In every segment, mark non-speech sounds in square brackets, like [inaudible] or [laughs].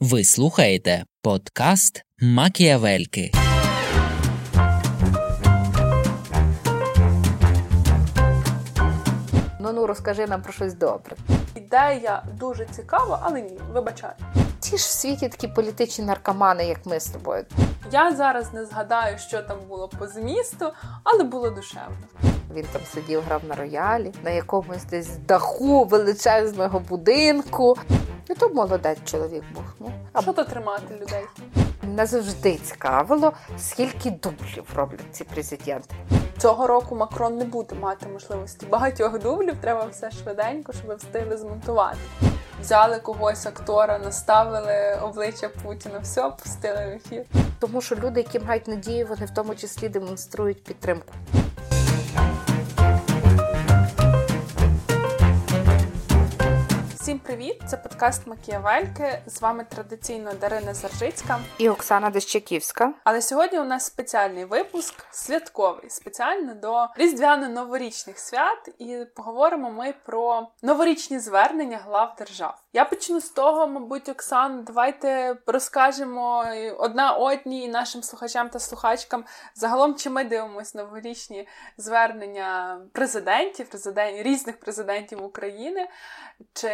Ви слухаєте подкаст Макіавельки. Ну ну розкажи нам про щось добре. Ідея дуже цікава, але ні, вибачаю. Ті ж в світі такі політичні наркомани, як ми з тобою. Я зараз не згадаю, що там було по змісту, але було душевно. Він там сидів, грав на роялі, на якомусь десь даху величезного будинку. І то молодець чоловік був. Ну А що то тримати людей? не завжди цікавило, скільки дублів роблять ці президенти. Цього року Макрон не буде мати можливості багатьох дублів. Треба все швиденько, щоб встигли змонтувати. Взяли когось актора, наставили обличчя Путіна, все, пустили в ефір. Тому що люди, які мають надію, вони в тому числі демонструють підтримку. Всім привіт! Це подкаст Макіявельки. З вами традиційно Дарина Заржицька. І Оксана Дещаківська. Але сьогодні у нас спеціальний випуск, святковий, спеціально до різдвяно-новорічних свят, і поговоримо ми про новорічні звернення глав держав. Я почну з того, мабуть, Оксан, давайте розкажемо одна одній і нашим слухачам та слухачкам загалом, чи ми дивимося новорічні звернення президентів, президент, різних президентів України, чи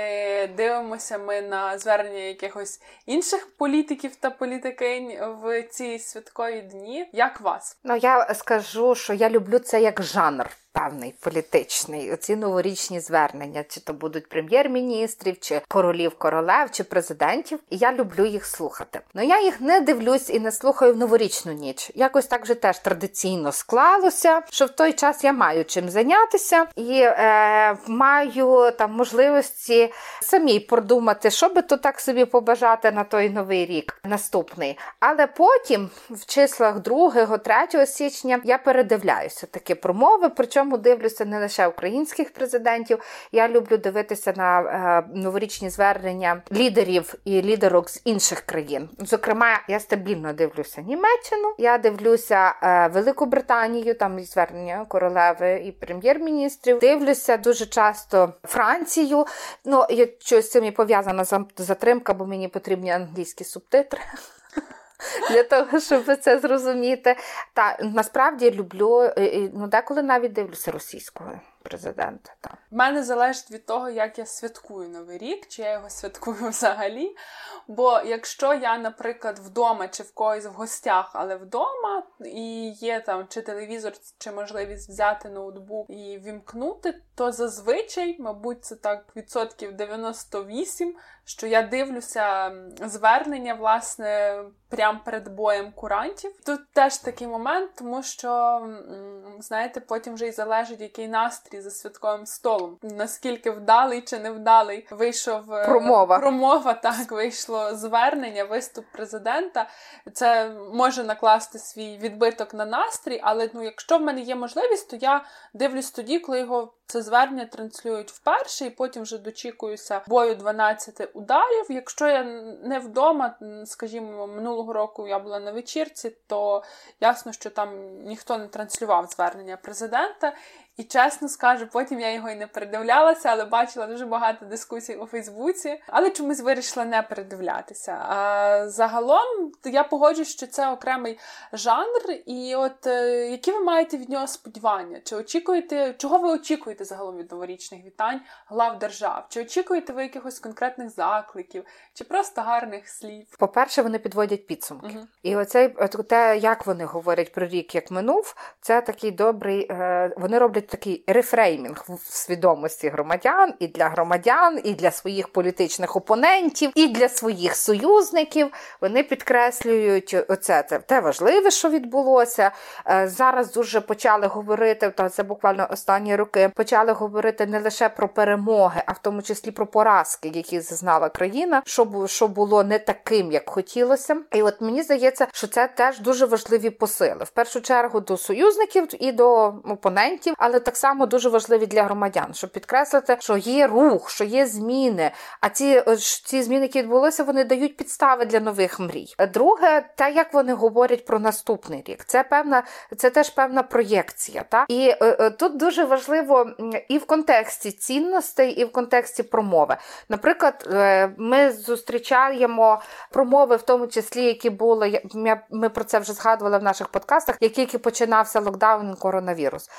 дивимося ми на звернення якихось інших політиків та політикинь в ці святкові дні. Як вас? Ну я скажу, що я люблю це як жанр. Певний політичний, оці новорічні звернення, чи то будуть прем'єр-міністрів, чи королів, королев, чи президентів. І я люблю їх слухати. Ну я їх не дивлюсь і не слухаю в новорічну ніч. Якось так же теж традиційно склалося, що в той час я маю чим зайнятися і е, маю там можливості самій продумати, що би то так собі побажати на той новий рік наступний. Але потім, в числах 2-3 січня, я передивляюся такі промови. Причому дивлюся не лише українських президентів. Я люблю дивитися на е, новорічні звернення лідерів і лідерок з інших країн. Зокрема, я стабільно дивлюся Німеччину, я дивлюся е, Велику Британію, там і звернення королеви і прем'єр-міністрів. Дивлюся дуже часто Францію. Ну, якщо з цим і пов'язана затримка, бо мені потрібні англійські субтитри. Для того, щоб це зрозуміти. Та насправді люблю, ну деколи навіть дивлюся російською президента. Так. В мене залежить від того, як я святкую Новий рік, чи я його святкую [laughs] взагалі. Бо якщо я, наприклад, вдома чи в когось в гостях, але вдома, і є там чи телевізор, чи можливість взяти ноутбук і вімкнути, то зазвичай, мабуть, це так відсотків 98, що я дивлюся звернення, власне, прямо перед боєм курантів. Тут теж такий момент, тому що, знаєте, потім вже й залежить, який настрій за святковим столом. Наскільки вдалий чи невдалий вийшов е, промова, промова так вийшло звернення, виступ президента. Це може накласти свій відбиток на настрій, але ну, якщо в мене є можливість, то я дивлюсь тоді, коли його це звернення транслюють вперше, і потім вже дочікуюся бою 12 ударів. Якщо я не вдома, скажімо, минулого року я була на вечірці, то ясно, що там ніхто не транслював звернення президента. І чесно скажу, потім я його і не передивлялася, але бачила дуже багато дискусій у Фейсбуці, але чомусь вирішила не передивлятися. А загалом я погоджуюсь, що це окремий жанр, і от е, які ви маєте від нього сподівання? Чи очікуєте, чого ви очікуєте загалом від новорічних вітань глав держав? Чи очікуєте ви якихось конкретних закликів, чи просто гарних слів? По-перше, вони підводять підсумки. Угу. І оцей те, як вони говорять про рік, як минув, це такий добрий. Е, вони роблять такий рефреймінг в свідомості громадян і для громадян, і для своїх політичних опонентів, і для своїх союзників. Вони підкреслюють оце це те важливе, що відбулося. Е, зараз дуже почали говорити, та це буквально останні роки, почали говорити не лише про перемоги, а в тому числі про поразки, які зазнала країна, що що було не таким, як хотілося. І от мені здається, що це теж дуже важливі посили. В першу чергу до союзників і до опонентів. але але так само дуже важливі для громадян, щоб підкреслити, що є рух, що є зміни. А ці ці зміни, які відбулися, вони дають підстави для нових мрій. Друге, те, як вони говорять про наступний рік, це певна, це теж певна проєкція. Та і е, е, тут дуже важливо і в контексті цінностей, і в контексті промови. Наприклад, е, ми зустрічаємо промови, в тому числі, які були ми про це вже згадували в наших подкастах, як тільки починався локдаун коронавірус.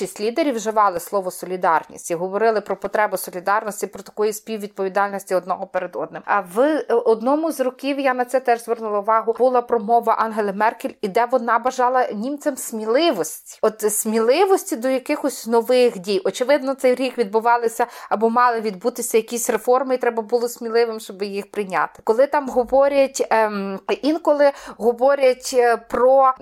Більшість лідерів вживали слово солідарність і говорили про потребу солідарності, про такої співвідповідальності одного перед одним. А в одному з років я на це теж звернула увагу. Була промова Ангели Меркель, і де вона бажала німцям сміливості, от сміливості до якихось нових дій. Очевидно, цей рік відбувалися або мали відбутися якісь реформи, і треба було сміливим, щоб їх прийняти. Коли там говорять ем, інколи говорять е, про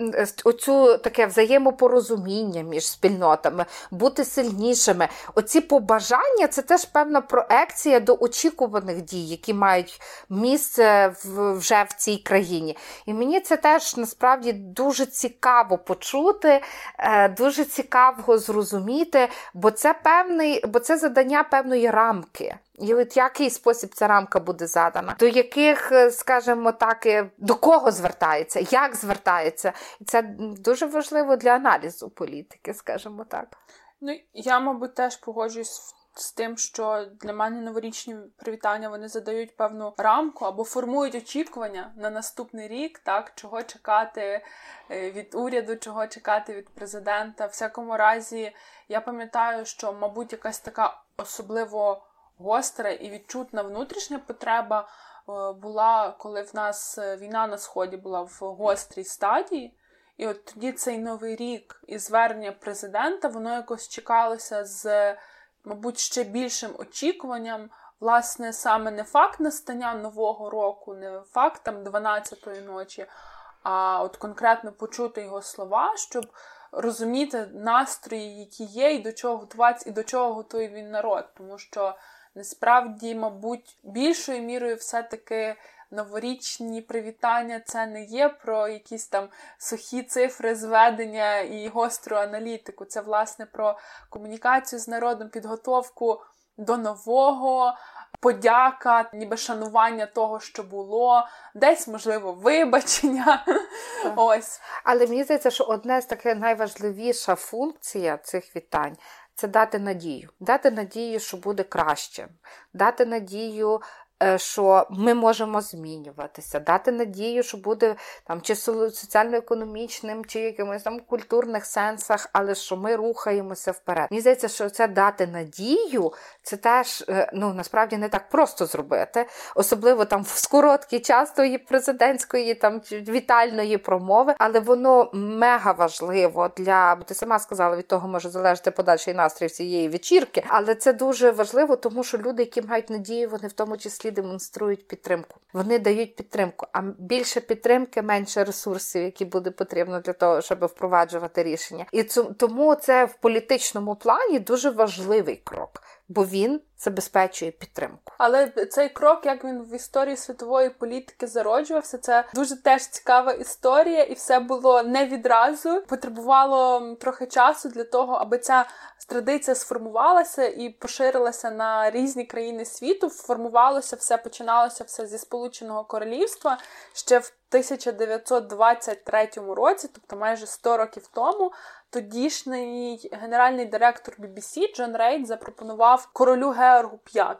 оцю таке взаємопорозуміння між спільнотами, бути сильнішими. Оці побажання це теж певна проекція до очікуваних дій, які мають місце вже в цій країні. І мені це теж насправді дуже цікаво почути, е, дуже цікаво зрозуміти, бо це певний, бо це задання певної рамки. І от який спосіб ця рамка буде задана, до яких, е, скажімо так, е, до кого звертається, як звертається, і це дуже важливо для аналізу політики, скажімо так. Ну я, мабуть, теж погоджуюсь з тим, що для мене новорічні привітання вони задають певну рамку або формують очікування на наступний рік, так чого чекати е, від уряду, чого чекати від президента. В всякому разі, я пам'ятаю, що, мабуть, якась така особливо гостра і відчутна внутрішня потреба е, була, коли в нас е, війна на сході була в гострій стадії. І от тоді цей новий рік і звернення президента, воно якось чекалося з, мабуть, ще більшим очікуванням. Власне, саме не факт настання нового року, не факт там 12-ї ночі, а от конкретно почути його слова, щоб розуміти настрої, які є, і до чого готуватися, і до чого готує він народ. Тому що Насправді, мабуть, більшою мірою все-таки новорічні привітання це не є про якісь там сухі цифри зведення і гостру аналітику. Це, власне, про комунікацію з народом, підготовку до нового. Подяка, ніби шанування того, що було, десь, можливо, вибачення. Ось. Але мені здається, що одна з таких найважливіша функція цих вітань це дати надію, дати надію, що буде краще, дати надію що ми можемо змінюватися, дати надію, що буде там чи соціально-економічним, чи якимось там культурних сенсах, але що ми рухаємося вперед. Мені здається, що це дати надію, це теж е, ну насправді не так просто зробити, особливо там в короткий час тої президентської там вітальної промови, але воно мега важливо для бо ти сама сказала, від того може залежати подальший настрій всієї вечірки, але це дуже важливо, тому що люди, які мають надію, вони в тому числі числі демонструють підтримку. Вони дають підтримку, а більше підтримки, менше ресурсів, які буде потрібно для того, щоб впроваджувати рішення. І тому це в політичному плані дуже важливий крок, бо він забезпечує підтримку. Але цей крок, як він в історії світової політики зароджувався, це дуже теж цікава історія, і все було не відразу. Потребувало трохи часу для того, аби ця традиція сформувалася і поширилася на різні країни світу. Формувалося все, починалося все зі Сполученого Королівства ще в 1923 році, тобто майже 100 років тому, тодішній генеральний директор BBC Джон Рейд запропонував королю Георгу V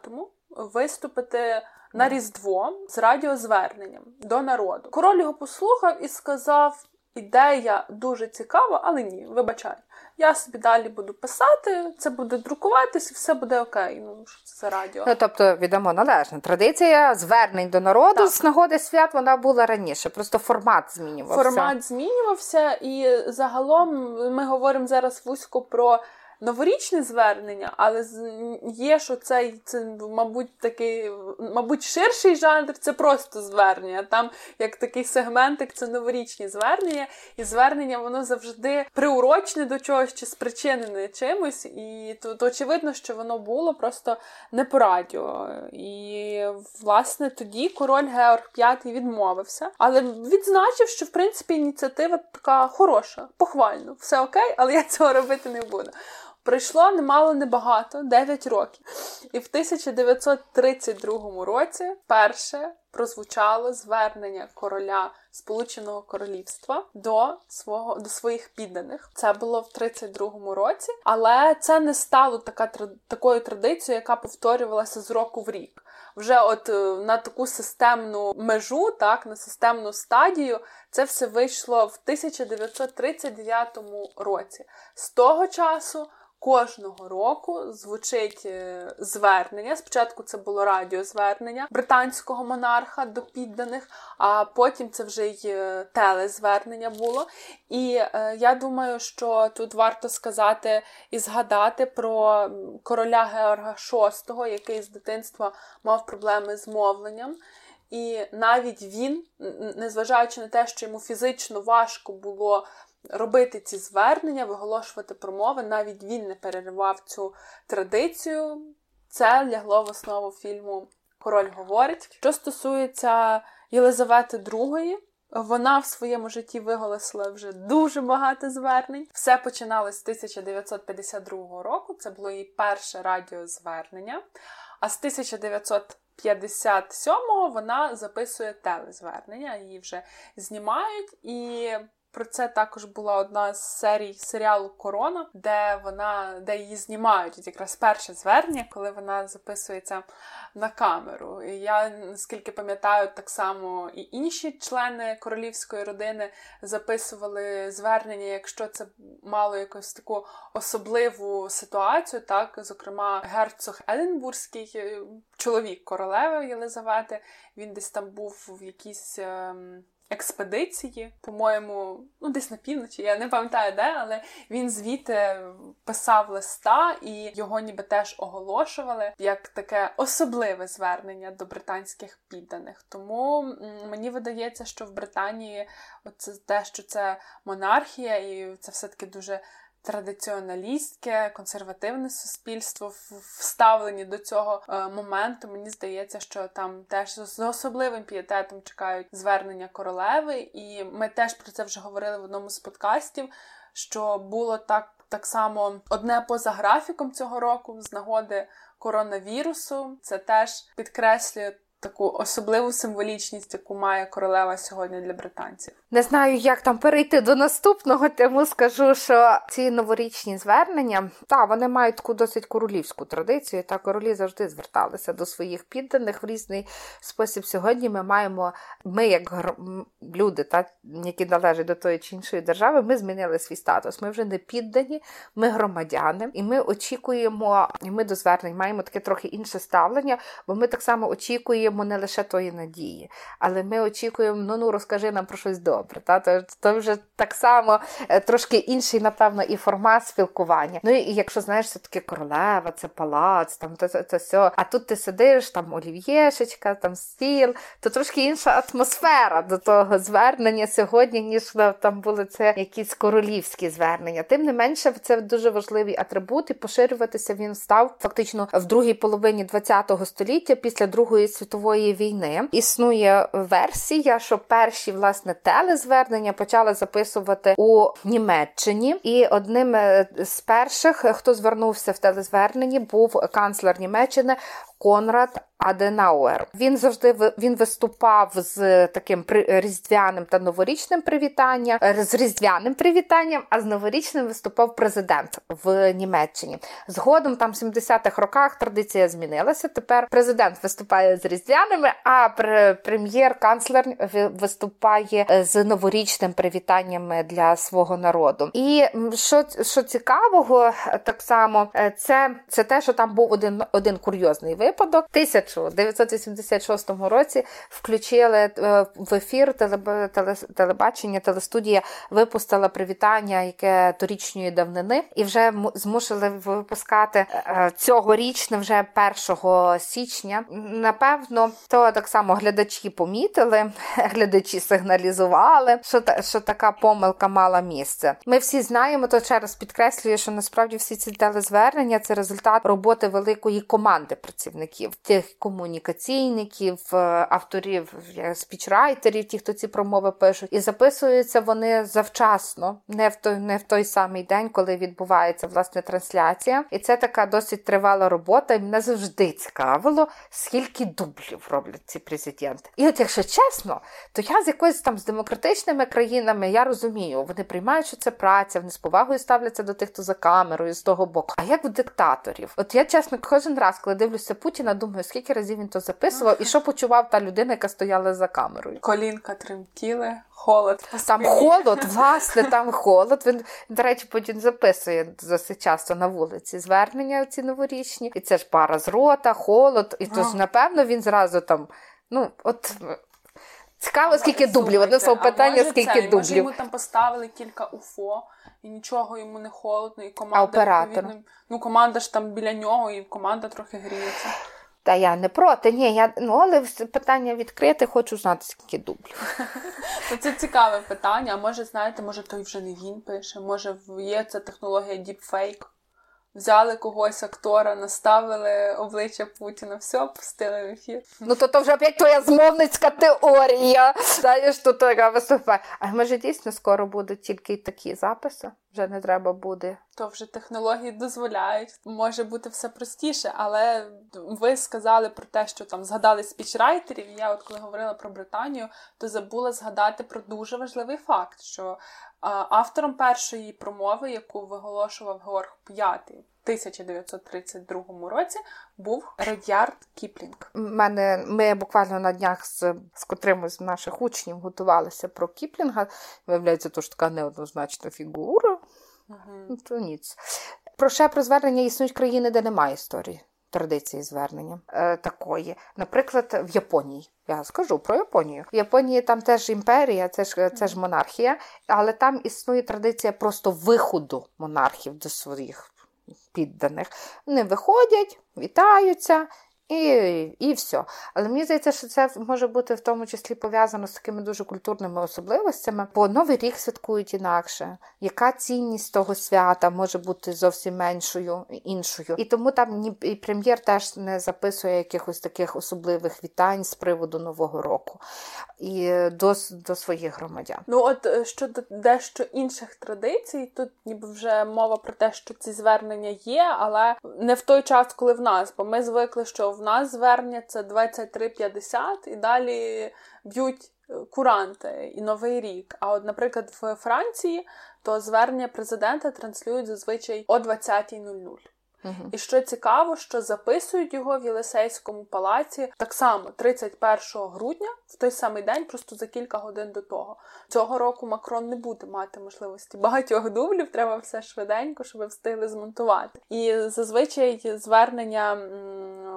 виступити на Різдво з радіозверненням до народу. Король його послухав і сказав: ідея дуже цікава, але ні, вибачай. Я собі далі буду писати, це буде друкуватись, і все буде окей. Ну що це за радіо. Ну тобто відомо належно. Традиція звернень до народу так. з нагоди свят вона була раніше. Просто формат змінювався. Формат змінювався, і загалом ми говоримо зараз вузько про новорічне звернення, але є, що це, це мабуть, такий, мабуть, ширший жанр це просто звернення. Там як такий сегментик, це новорічні звернення, і звернення воно завжди приурочне до чогось чи спричинене чимось. І то, то очевидно, що воно було просто не по радіо. І, власне, тоді король Георг V відмовився, але відзначив, що в принципі ініціатива така хороша, похвально, все окей, але я цього робити не буду. Пройшло немало небагато, 9 років. І в 1932 році перше прозвучало звернення короля Сполученого Королівства до свого до своїх підданих. Це було в 32-му році, але це не стало така такою традицією, яка повторювалася з року в рік. Вже от е, на таку системну межу, так на системну стадію, це все вийшло в 1939 році. З того часу Кожного року звучить е, звернення. Спочатку це було радіозвернення британського монарха до підданих, а потім це вже й е, телезвернення було. І е, я думаю, що тут варто сказати і згадати про короля Георга VI, який з дитинства мав проблеми з мовленням. І навіть він, незважаючи на те, що йому фізично важко було робити ці звернення, виголошувати промови. Навіть він не переривав цю традицію. Це лягло в основу фільму Король говорить. Що стосується Єлизавети II, вона в своєму житті виголосила вже дуже багато звернень. Все починалось з 1952 року. Це було її перше радіозвернення. А з 1957-го вона записує телезвернення, її вже знімають і про це також була одна з серій серіалу Корона, де вона де її знімають. Якраз перше звернення, коли вона записується на камеру. І Я наскільки пам'ятаю, так само і інші члени королівської родини записували звернення, якщо це мало якусь таку особливу ситуацію, так зокрема, герцог Единбурзький, чоловік королеви Єлизавети, він десь там був в якійсь. Ем, експедиції, по-моєму, ну десь на півночі, я не пам'ятаю де, але він звідти писав листа і його ніби теж оголошували як таке особливе звернення до британських підданих. Тому мені видається, що в Британії це те, що це монархія, і це все таки дуже традиціоналістське, консервативне суспільство вставлені до цього е, моменту. Мені здається, що там теж з особливим пієтетом чекають звернення королеви, і ми теж про це вже говорили в одному з подкастів. Що було так так само одне поза графіком цього року з нагоди коронавірусу, це теж підкреслює таку особливу символічність, яку має королева сьогодні для британців. Не знаю, як там перейти до наступного, тому скажу, що ці новорічні звернення, та вони мають таку досить королівську традицію. Та королі завжди зверталися до своїх підданих в різний спосіб. Сьогодні ми маємо, ми, як люди, та які належать до тої чи іншої держави, ми змінили свій статус. Ми вже не піддані, ми громадяни, і ми очікуємо, і ми до звернень маємо таке трохи інше ставлення, бо ми так само очікуємо не лише тої надії, але ми очікуємо, ну ну розкажи нам про щось добре. Та? То, то вже так само е, трошки інший, напевно, і формат спілкування. Ну і якщо знаєш, все таки королева, це палац, там то, то, все. А тут ти сидиш, там олів'єшечка, там стіл, то трошки інша атмосфера до того звернення сьогодні, ніж там були це якісь королівські звернення. Тим не менше, це дуже важливий атрибут, і поширюватися він став фактично в другій половині ХХ століття після Другої світової війни. Існує версія, що перші власне телезвернення почали записувати у Німеччині, і одним е, з перших, хто звернувся в телезверненні, був канцлер Німеччини Конрад Аденауер. Він завжди він виступав з таким різдвяним та новорічним привітанням, е, з різдвяним привітанням, а з новорічним виступав президент в Німеччині. Згодом, там в 70-х роках, традиція змінилася. Тепер президент виступає з різдвяними, а прем'єр-канцлер виступає з новорічним привітанням для свого народу. І що що цікавого, так само е, це це те, що там був один один курйозний випадок. 1986 році включили е, в ефір телебачення, телестудія випустила привітання, яке торічньої давнини, і вже змусили випускати е, цьогорічне, вже 1 січня. Напевно, то так само глядачі помітили, [laughs] глядачі сигналізували, що та, що така помилка мала місце. Ми всі знаємо, то через підкреслює, що насправді всі ці телезвернення це результат роботи великої команди працівників працівників, тих комунікаційників, е, авторів, спічрайтерів, ті, хто ці промови пишуть, і записуються вони завчасно, не в той, не в той самий день, коли відбувається власне трансляція. І це така досить тривала робота. І мене завжди цікавило, скільки дублів роблять ці президенти. І от, якщо чесно, то я з якоюсь там з демократичними країнами я розумію, вони приймають, що це праця, вони з повагою ставляться до тих, хто за камерою з того боку. А як у диктаторів? От я чесно кожен раз, коли дивлюся Путіна, думаю, скільки разів він то записував, і що почував та людина, яка стояла за камерою. Колінка тремтіли, холод. Там холод, [laughs] власне, там холод. Він, до речі, потім записує досить часто на вулиці звернення ці новорічні, і це ж пара з рота, холод, і то ж, напевно, він зразу там. Ну, от Цікаво, скільки дублів. Одне слово питання, скільки це, дублів. Може, йому там поставили кілька УФО, і нічого йому не холодно, і команда а оператор? Ну, команда ж там біля нього, і команда трохи гріється. Та я не проти, ні, я ну але питання відкрите, хочу знати, скільки дублів. [laughs] Це цікаве питання. А може, знаєте, може той вже не він пише, може є ця технологія діпфейк. Взяли когось актора, наставили обличчя Путіна, все, пустили в ефір. Ну то то вже опять твоя змовницька теорія. Знаєш, то така виступає. А може дійсно скоро будуть тільки такі записи? Вже не треба буде. То вже технології дозволяють, може бути все простіше, але ви сказали про те, що там згадали спічрайтерів. Я, от коли говорила про Британію, то забула згадати про дуже важливий факт, що автором першої промови, яку виголошував Георг П'ятий 1932 році, був Редярд Кіплінг. Мене ми буквально на днях з з котримось з наших учнів готувалися про Кіплінга. Виявляється, то ж така неоднозначна фігура. Угу. То ніц. Про ще про звернення існують країни, де немає історії. Традиції звернення е, такої. Наприклад, в Японії. Я скажу про Японію. В Японії там теж імперія, це ж це ж монархія, але там існує традиція просто виходу монархів до своїх підданих. Вони виходять, вітаються. І і все. Але мені здається, що це може бути в тому числі пов'язано з такими дуже культурними особливостями, бо Новий рік святкують інакше. Яка цінність того свята може бути зовсім меншою, іншою? І тому там ні і прем'єр теж не записує якихось таких особливих вітань з приводу Нового року і до до своїх громадян. Ну от е, щодо дещо інших традицій, тут ніби вже мова про те, що ці звернення є, але не в той час, коли в нас, бо ми звикли, що в нас звернення це 23.50 і далі б'ють е, куранти і Новий рік. А от, наприклад, в Франції то звернення президента транслюють зазвичай о 20.00. Uh-huh. І що цікаво, що записують його в Єлисейському палаці так само 31 грудня, в той самий день, просто за кілька годин до того. Цього року Макрон не буде мати можливості багатьох дублів, треба все швиденько, щоб встигли змонтувати. І зазвичай звернення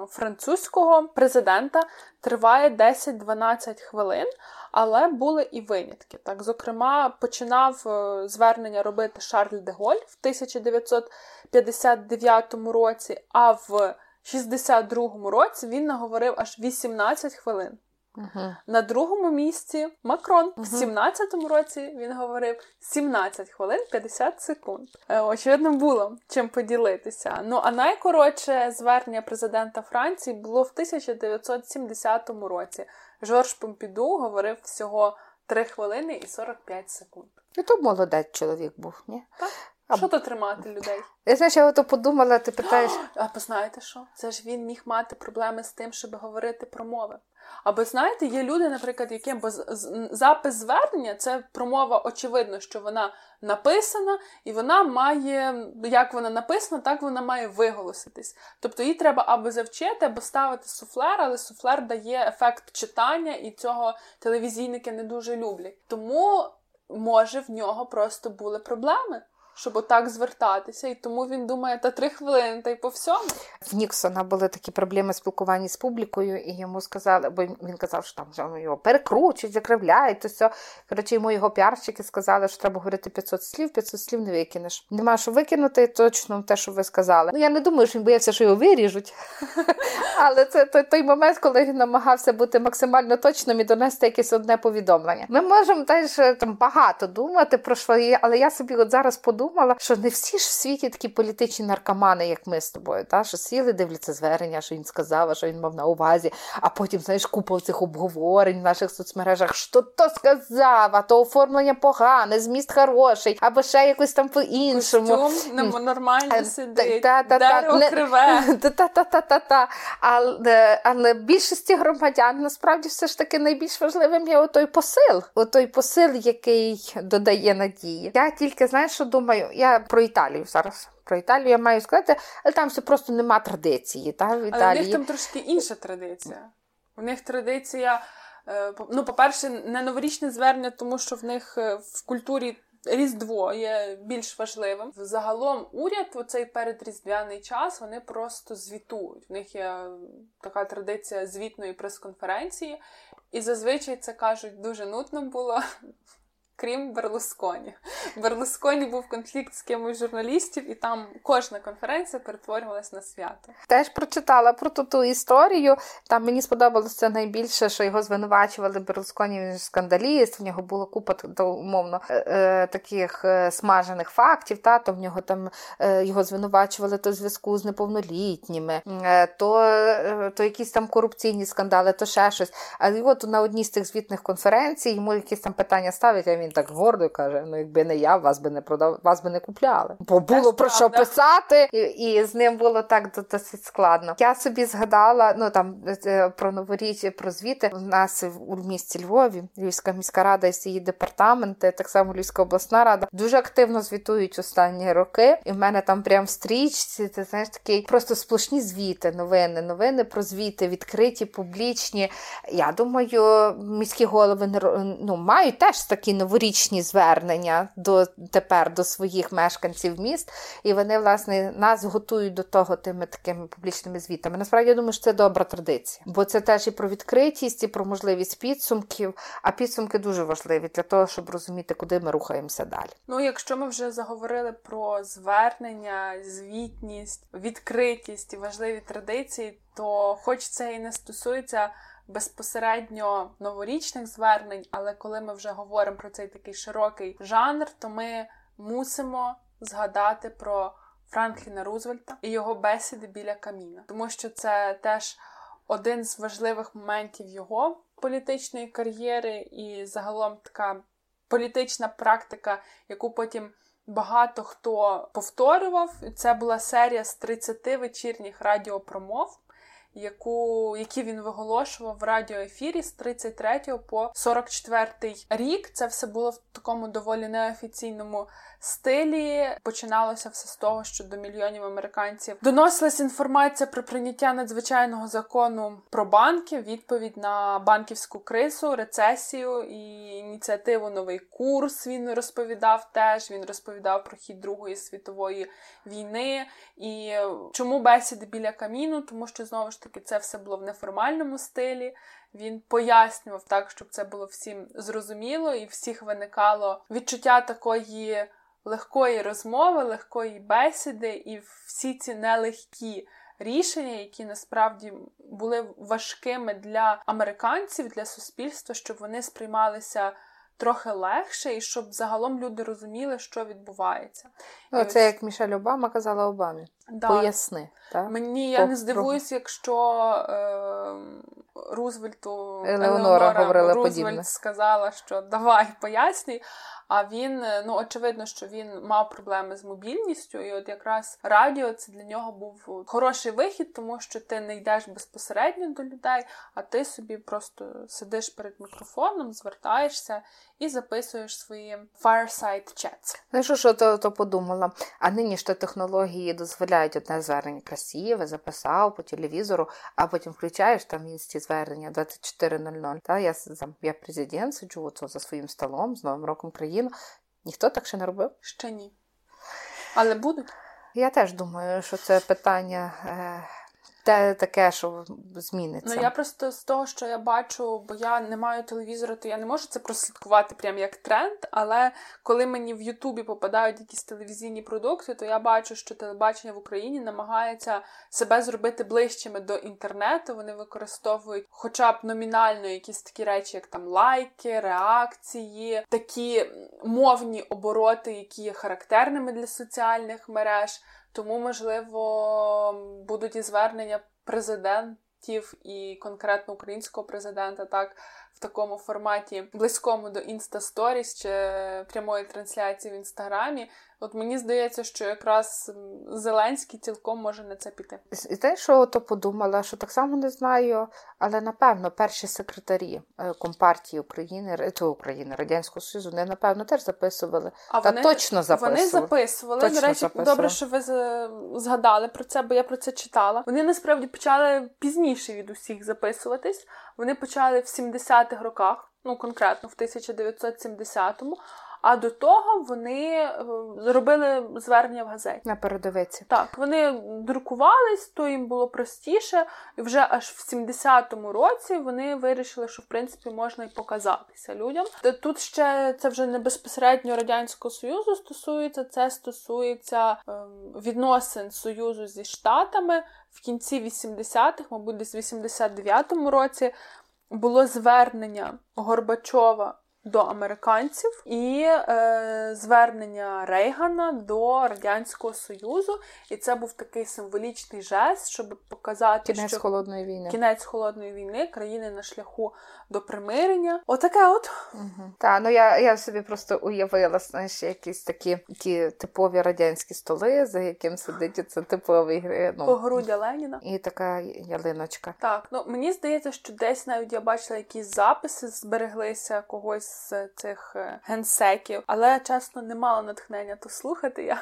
французького президента триває 10-12 хвилин. Але були і винятки. Так, зокрема, починав е, звернення робити Шарль де Голь в 1959 році, а в 62-му році він наговорив аж 18 хвилин. Uh-huh. На другому місці Макрон uh-huh. в 17-му році він говорив 17 хвилин 50 секунд. Е, очевидно, було чим поділитися. Ну а найкоротше звернення президента Франції було в 1970 році. Жорж Помпіду говорив всього 3 хвилини і 45 секунд. І то молодець чоловік був, ні? Так. А що то тримати людей? Я знаєш, я ото подумала, ти питаєш. [gasps] А познаєте що? Це ж він міг мати проблеми з тим, щоб говорити про мови. Або знаєте, є люди, наприклад, яким бо запис звернення це промова, очевидно, що вона написана, і вона має, як вона написана, так вона має виголоситись. Тобто їй треба або завчити, або ставити суфлер, але суфлер дає ефект читання, і цього телевізійники не дуже люблять. Тому, може, в нього просто були проблеми щоб отак звертатися, і тому він думає, та три хвилини, та й по всьому. В Ніксона були такі проблеми спілкування з публікою, і йому сказали, бо він казав, що там вже його перекручують, закривляють, то все. Коротше, йому його піарщики сказали, що треба говорити 500 слів, 500 слів не викинеш. Нема що викинути, точно те, що ви сказали. Ну я не думаю, що він боявся, що його виріжуть. [laughs] Але це той момент, коли він намагався бути максимально точним і донести якесь одне повідомлення. Ми можемо теж там багато думати про що але я собі от зараз подумала, подумала, що не всі ж в світі такі політичні наркомани, як ми з тобою. Та? Що сіли, дивляться звернення, що він сказав, що він мав на увазі, а потім, знаєш, купа цих обговорень в наших соцмережах, що то сказав, а то оформлення погане, зміст хороший, або ще якось там по-іншому. Костюм нормально сидить, дерево криве. [laughs] Та-та-та-та-та. Але, але більшості громадян насправді все ж таки найбільш важливим є отой посил, отой посил, який додає надії. Я тільки знаєш, що думаю, я про Італію зараз. Про Італію я маю сказати, але там все просто нема традиції. Та, в Італії. Але в них там трошки інша традиція. У них традиція, е, ну, по-перше, не новорічне звернення, тому що в них е, в культурі Різдво є більш важливим. Загалом уряд у цей передріздвяний час вони просто звітують. В них є така традиція звітної прес-конференції, і зазвичай це кажуть дуже нудно було крім Берлусконі. Берлусконі був конфлікт з кимось журналістів, і там кожна конференція перетворювалась на свято. Теж прочитала про ту, ту історію. Там мені сподобалося найбільше, що його звинувачували Берлусконі. Він скандаліст. В нього була купа умовно е, е, таких е, смажених фактів. Та то в нього там його звинувачували то в зв'язку з неповнолітніми, то то якісь там корупційні скандали, то ще щось. А от на одній з цих звітних конференцій йому якісь там питання ставить. а він так гордо каже: ну якби не я, вас би не продав, вас би не купляли. Бо було про що писати, і, і з ним було так досить складно. Я собі згадала ну там е, про новоріч, про звіти. У нас у місті Львові, Львівська міська рада і її департаменти, так само Львівська обласна рада, дуже активно звітують останні роки. І в мене там прям в стрічці, це знаєш такий просто сплошні звіти, новини, новини про звіти, відкриті, публічні. Я думаю, міські голови ну, мають теж такі новорічні новорічні звернення до тепер до своїх мешканців міст, і вони, власне, нас готують до того тими такими публічними звітами. Насправді я думаю, що це добра традиція, бо це теж і про відкритість, і про можливість підсумків. А підсумки дуже важливі для того, щоб розуміти, куди ми рухаємося далі. Ну, якщо ми вже заговорили про звернення, звітність, відкритість і важливі традиції, то хоч це і не стосується безпосередньо новорічних звернень, але коли ми вже говоримо про цей такий широкий жанр, то ми мусимо згадати про Франкліна Рузвельта і його бесіди біля каміна, тому що це теж один з важливих моментів його політичної кар'єри, і загалом така політична практика, яку потім. Багато хто повторював, це була серія з 30 вечірніх радіопромов, яку, які він виголошував в радіоефірі з 33 по 44 рік. Це все було в такому доволі неофіційному стилі. Починалося все з того, що до мільйонів американців доносилась інформація про прийняття надзвичайного закону про банки, відповідь на банківську кризу, рецесію і ініціативу Новий курс. Він розповідав теж. Він розповідав про хід Другої світової війни. І чому бесіди біля каміну? Тому що знову ж таки це все було в неформальному стилі. Він пояснював так, щоб це було всім зрозуміло, і всіх виникало відчуття такої легкої розмови, легкої бесіди, і всі ці нелегкі рішення, які насправді були важкими для американців, для суспільства, щоб вони сприймалися. Трохи легше, і щоб загалом люди розуміли, що відбувається. Ну, Це як Мішель Обама казала Обамі. Да. Поясни. Так? Мені я не здивуюсь, якщо е, Рузвельту Елеонора, Елеонора говорила Рузвельт подібне. сказала, що давай пояснюй. А він, е, ну очевидно, що він мав проблеми з мобільністю, і от якраз радіо це для нього був хороший вихід, тому що ти не йдеш безпосередньо до людей, а ти собі просто сидиш перед мікрофоном, звертаєшся і записуєш свої fireside chats. Ну що, що то, то подумала? А нині ж то технології дозволяють одне звернення красиве, записав по телевізору, а потім включаєш там інсті звернення 24.00. Та я я президент, сиджу оце за своїм столом з Новим роком країни. Ніхто так ще не робив? Ще ні. Але будуть. Я теж думаю, що це питання. Е те таке, що зміниться. Ну я просто з того, що я бачу, бо я не маю телевізора, то я не можу це прослідкувати прям як тренд. Але коли мені в Ютубі попадають якісь телевізійні продукти, то я бачу, що телебачення в Україні намагається себе зробити ближчими до інтернету. Вони використовують, хоча б номінально, якісь такі речі, як там лайки, реакції, такі мовні обороти, які є характерними для соціальних мереж. Тому, можливо, будуть і звернення президентів і конкретно українського президента, так в такому форматі близькому до інста Stories чи прямої трансляції в інстаграмі. От мені здається, що якраз Зеленський цілком може на це піти. І те, що то подумала, що так само не знаю, але напевно перші секретарі е, компартії України то України Радянського Союзу вони напевно теж записували. А Та вони, точно записували. Вони записували. Точно До речі, записували. добре, що ви згадали про це, бо я про це читала. Вони насправді почали пізніше від усіх записуватись. Вони почали в 70-х роках, ну конкретно в 1970-му. А до того вони е, зробили звернення в газеті. На передовиці. Так, вони друкувались, то їм було простіше, і вже аж в 70-му році вони вирішили, що в принципі можна і показатися людям. Тут ще це вже не безпосередньо радянського союзу стосується, це стосується ем, відносин союзу зі штатами в кінці 80-х, мабуть, десь в 89-му році було звернення Горбачова до американців і е, звернення Рейгана до Радянського Союзу. І це був такий символічний жест, щоб показати, кінець що холодної війни. Кінець холодної війни, країни на шляху до примирення. Отаке от. Угу. Так, ну я я собі просто уявила, знаєш, якісь такі ті типові радянські столи, за яким сидить це типовий ну, погруддя Леніна. І така ялиночка. Так, ну мені здається, що десь навіть я бачила якісь записи, збереглися когось з цих е, генсеків, але чесно не мала натхнення то слухати я.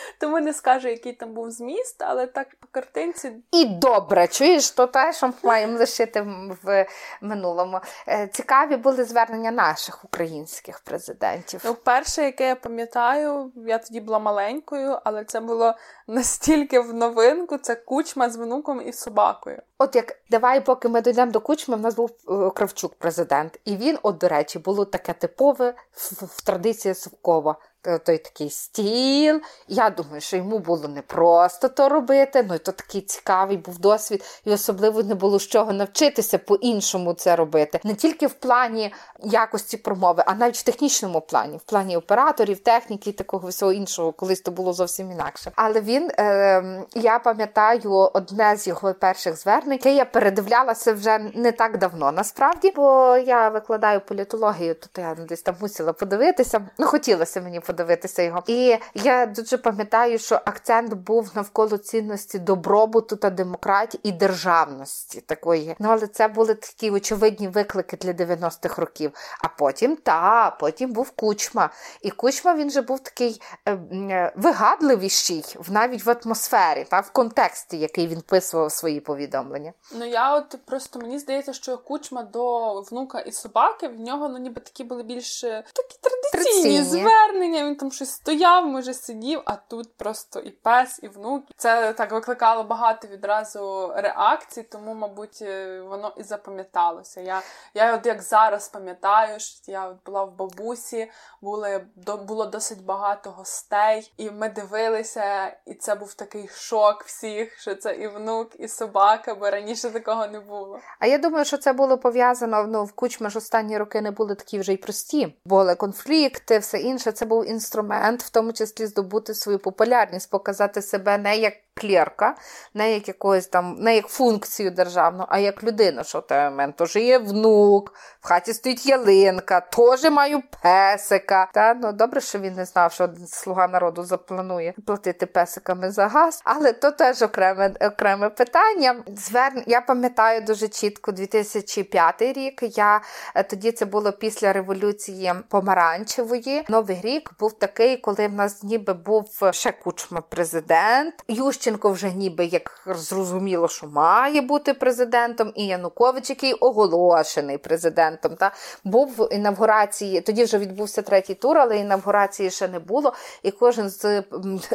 [laughs] Тому не скажу, який там був зміст, але так по картинці. І добре, чуєш, то те, що [laughs] маємо лишити в минулому. Е, цікаві були звернення наших українських президентів. Ну, перше, яке я пам'ятаю, я тоді була маленькою, але це було настільки в новинку: це кучма з внуком і собакою. От як давай, поки ми дійдемо до кучми, в нас був е, Кравчук президент, і він, от до речі, було таке типове в, в традиції Совкова. Той такий стіл. Я думаю, що йому було не просто то робити, ну і то такий цікавий був досвід, і особливо не було з чого навчитися по-іншому це робити. Не тільки в плані якості промови, а навіть в технічному плані, в плані операторів, техніки і такого всього іншого, колись то було зовсім інакше. Але він, е, я пам'ятаю, одне з його перших звернень, яке я передивлялася вже не так давно, насправді, бо я викладаю політологію, то я десь там мусила подивитися. Ну, хотілося мені подивитися подивитися його. І я дуже пам'ятаю, що акцент був навколо цінності добробуту та демократії і державності такої. Ну але це були такі очевидні виклики для 90-х років. А потім та потім був кучма. І кучма він же був такий е, е, вигадливіший навіть в атмосфері, та в контексті, який він писував свої повідомлення. Ну я от просто мені здається, що кучма до внука і собаки в нього ну ніби такі були більш е, такі традиційні, традиційні. звернення він там щось стояв, може сидів, а тут просто і пес, і внук. Це так викликало багато відразу реакцій, тому, мабуть, е, воно і запам'яталося. Я я от як зараз пам'ятаю, що я от була в бабусі, були, було досить багато гостей, і ми дивилися, і це був такий шок всіх, що це і внук, і собака, бо раніше такого не було. А я думаю, що це було пов'язано ну, в кучмі ж останні роки не були такі вже й прості. Були конфлікти, все інше. Це був інструмент, в тому числі здобути свою популярність, показати себе не як клерка, не як якогось там, не як функцію державну, а як людина, що те мен теж є внук, в хаті стоїть ялинка, теж маю песика. Та ну добре, що він не знав, що слуга народу запланує платити песиками за газ, але то теж окреме окреме питання. Зверн... Я пам'ятаю дуже чітко 2005 рік. Я е, тоді це було після революції помаранчевої. Новий рік був такий, коли в нас ніби був ще кучма президент. Ющенко вже ніби як зрозуміло, що має бути президентом, і Янукович, який оголошений президентом. Та був в інавгурації. Тоді вже відбувся третій тур, але інавгурації ще не було. І кожен з,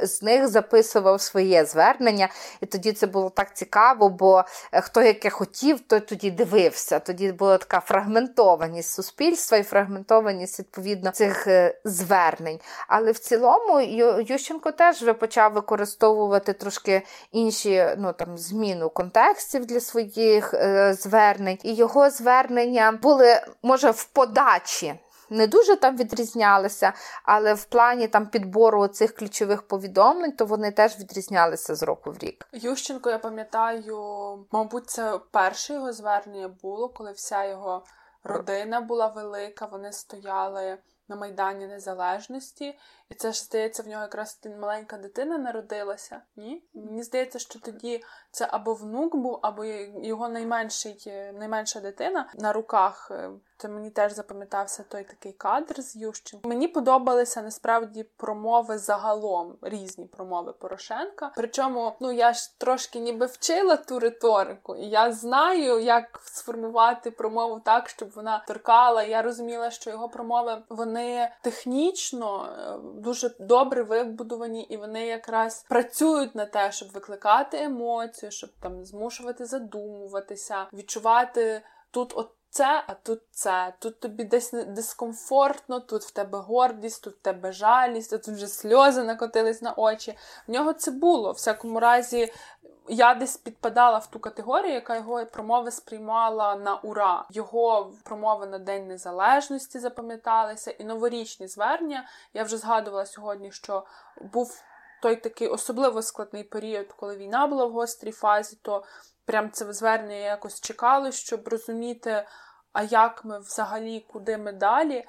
з них записував своє звернення. І тоді це було так цікаво, бо е, хто яке хотів, той тоді дивився. Тоді була така фрагментованість суспільства і фрагментованість відповідно цих е, звернень. Але в цілому Ющенко теж вже почав використовувати трошки інші ну там зміну контекстів для своїх е, звернень, і його звернення були може в подачі. Не дуже там відрізнялися, але в плані там підбору цих ключових повідомлень, то вони теж відрізнялися з року в рік. Ющенко, я пам'ятаю, мабуть, це перше його звернення було, коли вся його родина була велика. Вони стояли на Майдані Незалежності, і це ж здається, в нього якраз маленька дитина народилася. Ні? Мені здається, що тоді це або внук був, або його найменший, найменша дитина на руках. Е, це мені теж запам'ятався той такий кадр з Ющенко. Мені подобалися насправді промови загалом, різні промови Порошенка. Причому, ну я ж трошки ніби вчила ту риторику, і я знаю, як сформувати промову так, щоб вона торкала. Я розуміла, що його промови вони технічно е, дуже добре вибудовані, і вони якраз працюють на те, щоб викликати емоцію, щоб там змушувати задумуватися, відчувати тут от. Це, а тут це. Тут тобі десь дискомфортно, тут в тебе гордість, тут в тебе жалість, тут вже сльози накотились на очі. В нього це було. В всякому разі, я десь підпадала в ту категорію, яка його промови сприймала на ура. Його промови на День Незалежності запам'яталися, і новорічні звернення. Я вже згадувала сьогодні, що був той такий особливо складний період, коли війна була в гострій фазі, то прям це звернення якось чекали, щоб розуміти, а як ми взагалі, куди ми далі.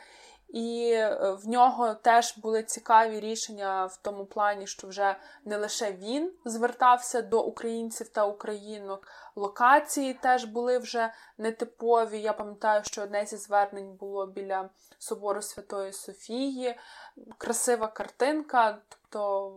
І е, в нього теж були цікаві рішення в тому плані, що вже не лише він звертався до українців та українок, локації теж були вже нетипові. Я пам'ятаю, що одне зі звернень було біля собору Святої Софії, красива картинка. Тобто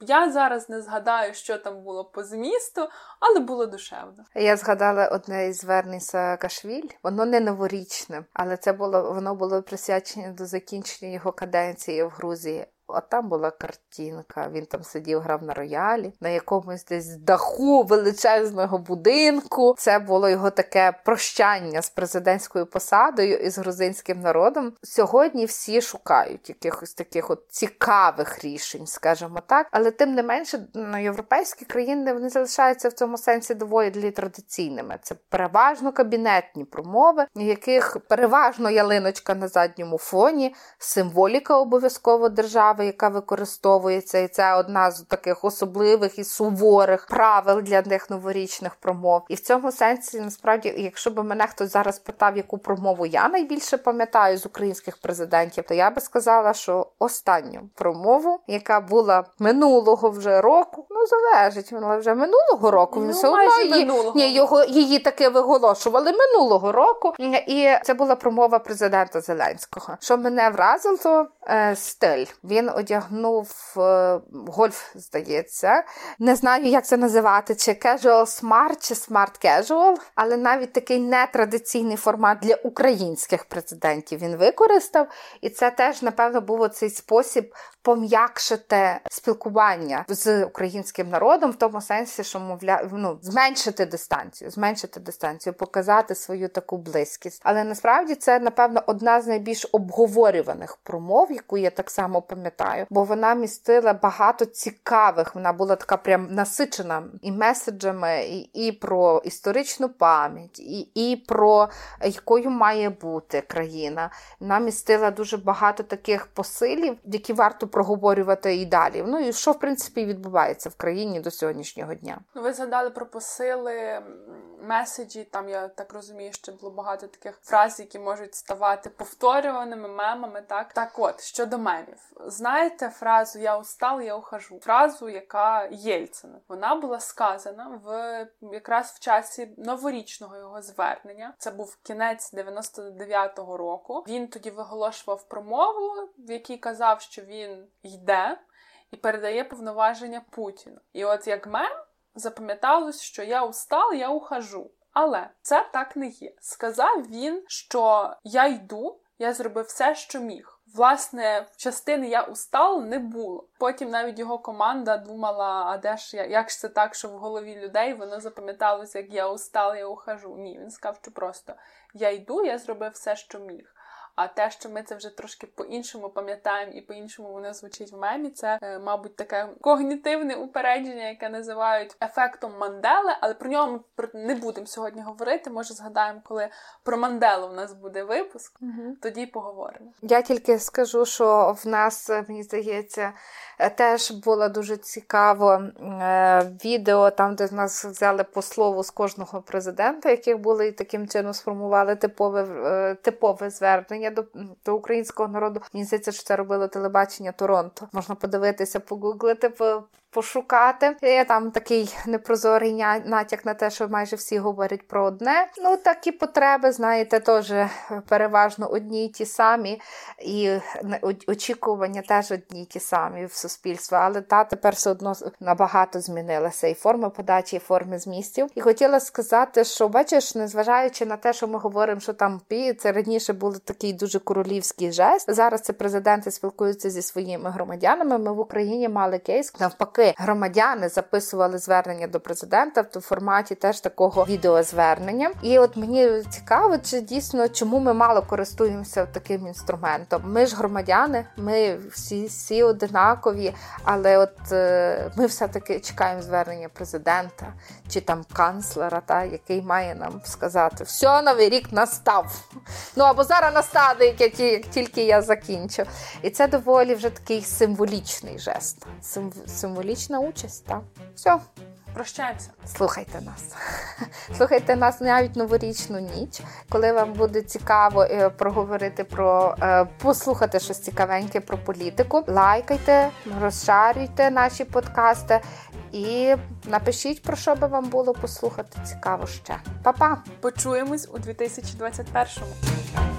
я зараз не згадаю, що там було по змісту, але було душевно. Я згадала одне із звернень Саакашвіль. Воно не новорічне, але це було воно було присвячене до закінчення його каденції в Грузії. От там була картинка. Він там сидів, грав на роялі, на якомусь десь даху величезного будинку. Це було його таке прощання з президентською посадою і з грузинським народом. Сьогодні всі шукають якихось таких от цікавих рішень, скажімо так. Але тим не менше, ну, європейські країни вони залишаються в цьому сенсі доволі традиційними. Це переважно кабінетні промови, яких переважно ялиночка на задньому фоні, символіка обов'язково держави держави, яка використовується, і це одна з таких особливих і суворих правил для них новорічних промов. І в цьому сенсі, насправді, якщо б мене хтось зараз питав, яку промову я найбільше пам'ятаю з українських президентів, то я би сказала, що останню промову, яка була минулого вже року, ну залежить, вона вже минулого року. Ну, все одно її, ні, його її таки виголошували минулого року, і це була промова президента Зеленського. Що мене вразило, то е, стиль. Він він одягнув е, гольф, здається. Не знаю, як це називати, чи casual smart, чи smart casual, але навіть такий нетрадиційний формат для українських президентів він використав. І це теж, напевно, був цей спосіб пом'якшити спілкування з українським народом в тому сенсі, що мовля, ну, зменшити дистанцію, зменшити дистанцію, показати свою таку близькість. Але насправді це, напевно, одна з найбільш обговорюваних промов, яку я так само пам'ятаю, бо вона містила багато цікавих. Вона була така прям насичена і меседжами, і, і про історичну пам'ять, і, і про якою має бути країна. Вона містила дуже багато таких посилів, які варто проговорювати і далі. Ну і що в принципі відбувається в країні до сьогоднішнього дня. Ну, ви згадали про посили меседжі. Там я так розумію, що було багато таких фраз, які можуть ставати повторюваними мемами. Так, так, от щодо мемів, знаєте фразу Я устал, я ухожу. Фразу, яка Єльцина. Вона була сказана в якраз в часі новорічного його звернення. Це був кінець 99-го року. Він тоді виголошував промову, в якій казав, що він йде. і передає повноваження Путіну. І от як мем запам'яталось, що я устал, я ухожу. Але це так не є. Сказав він, що я йду, я зробив все, що міг. Власне, частини я устал не було. Потім навіть його команда думала, а де ж я, як ж це так, що в голові людей воно запам'яталося, як я устал, я ухожу. Ні, він сказав, що просто я йду, я зробив все, що міг. А те, що ми це вже трошки по-іншому пам'ятаємо і по-іншому воно звучить в мемі, це, е, мабуть, таке когнітивне упередження, яке називають ефектом Мандели, але про нього ми не будемо сьогодні говорити. Може, згадаємо, коли про Манделу в нас буде випуск, угу. тоді поговоримо. Я тільки скажу, що в нас, мені здається, е, теж було дуже цікаво е, відео, там, де нас взяли по слову з кожного президента, яких були і таким чином сформували типове, типове звернення звернення до до українського народу. Мені здається, що це робило телебачення Торонто. Можна подивитися, погуглити, пошукати. Є там такий непрозорий натяк на те, що майже всі говорять про одне. Ну такі потреби, знаєте, теж переважно одні й ті самі, і очікування теж одні й ті самі в суспільстві. Але та тепер все одно набагато змінилася і форма подачі, і форми змістів. І хотіла сказати, що бачиш, незважаючи на те, що ми говоримо, що там пі, це раніше були такий дуже королівський жест. Зараз це президенти спілкуються зі своїми громадянами. Ми в Україні мали кейс навпаки громадяни записували звернення до президента в форматі теж такого відеозвернення. І от мені цікаво, чи дійсно чому ми мало користуємося таким інструментом. Ми ж громадяни, ми всі всі одинакові, але от е, ми все-таки чекаємо звернення президента чи там канцлера, та який має нам сказати, все, новий рік настав. Ну або зараз настане, як, тільки я закінчу. І це доволі вже такий символічний жест. Символічний Лічна участь, так. Все. Прощаємося. Слухайте нас. [laughs] Слухайте нас навіть новорічну ніч, коли вам буде цікаво е, проговорити про е, послухати щось цікавеньке про політику. Лайкайте, розшарюйте наші подкасти і напишіть, про що би вам було послухати цікаво ще. Па-па! Почуємось у 2021-му.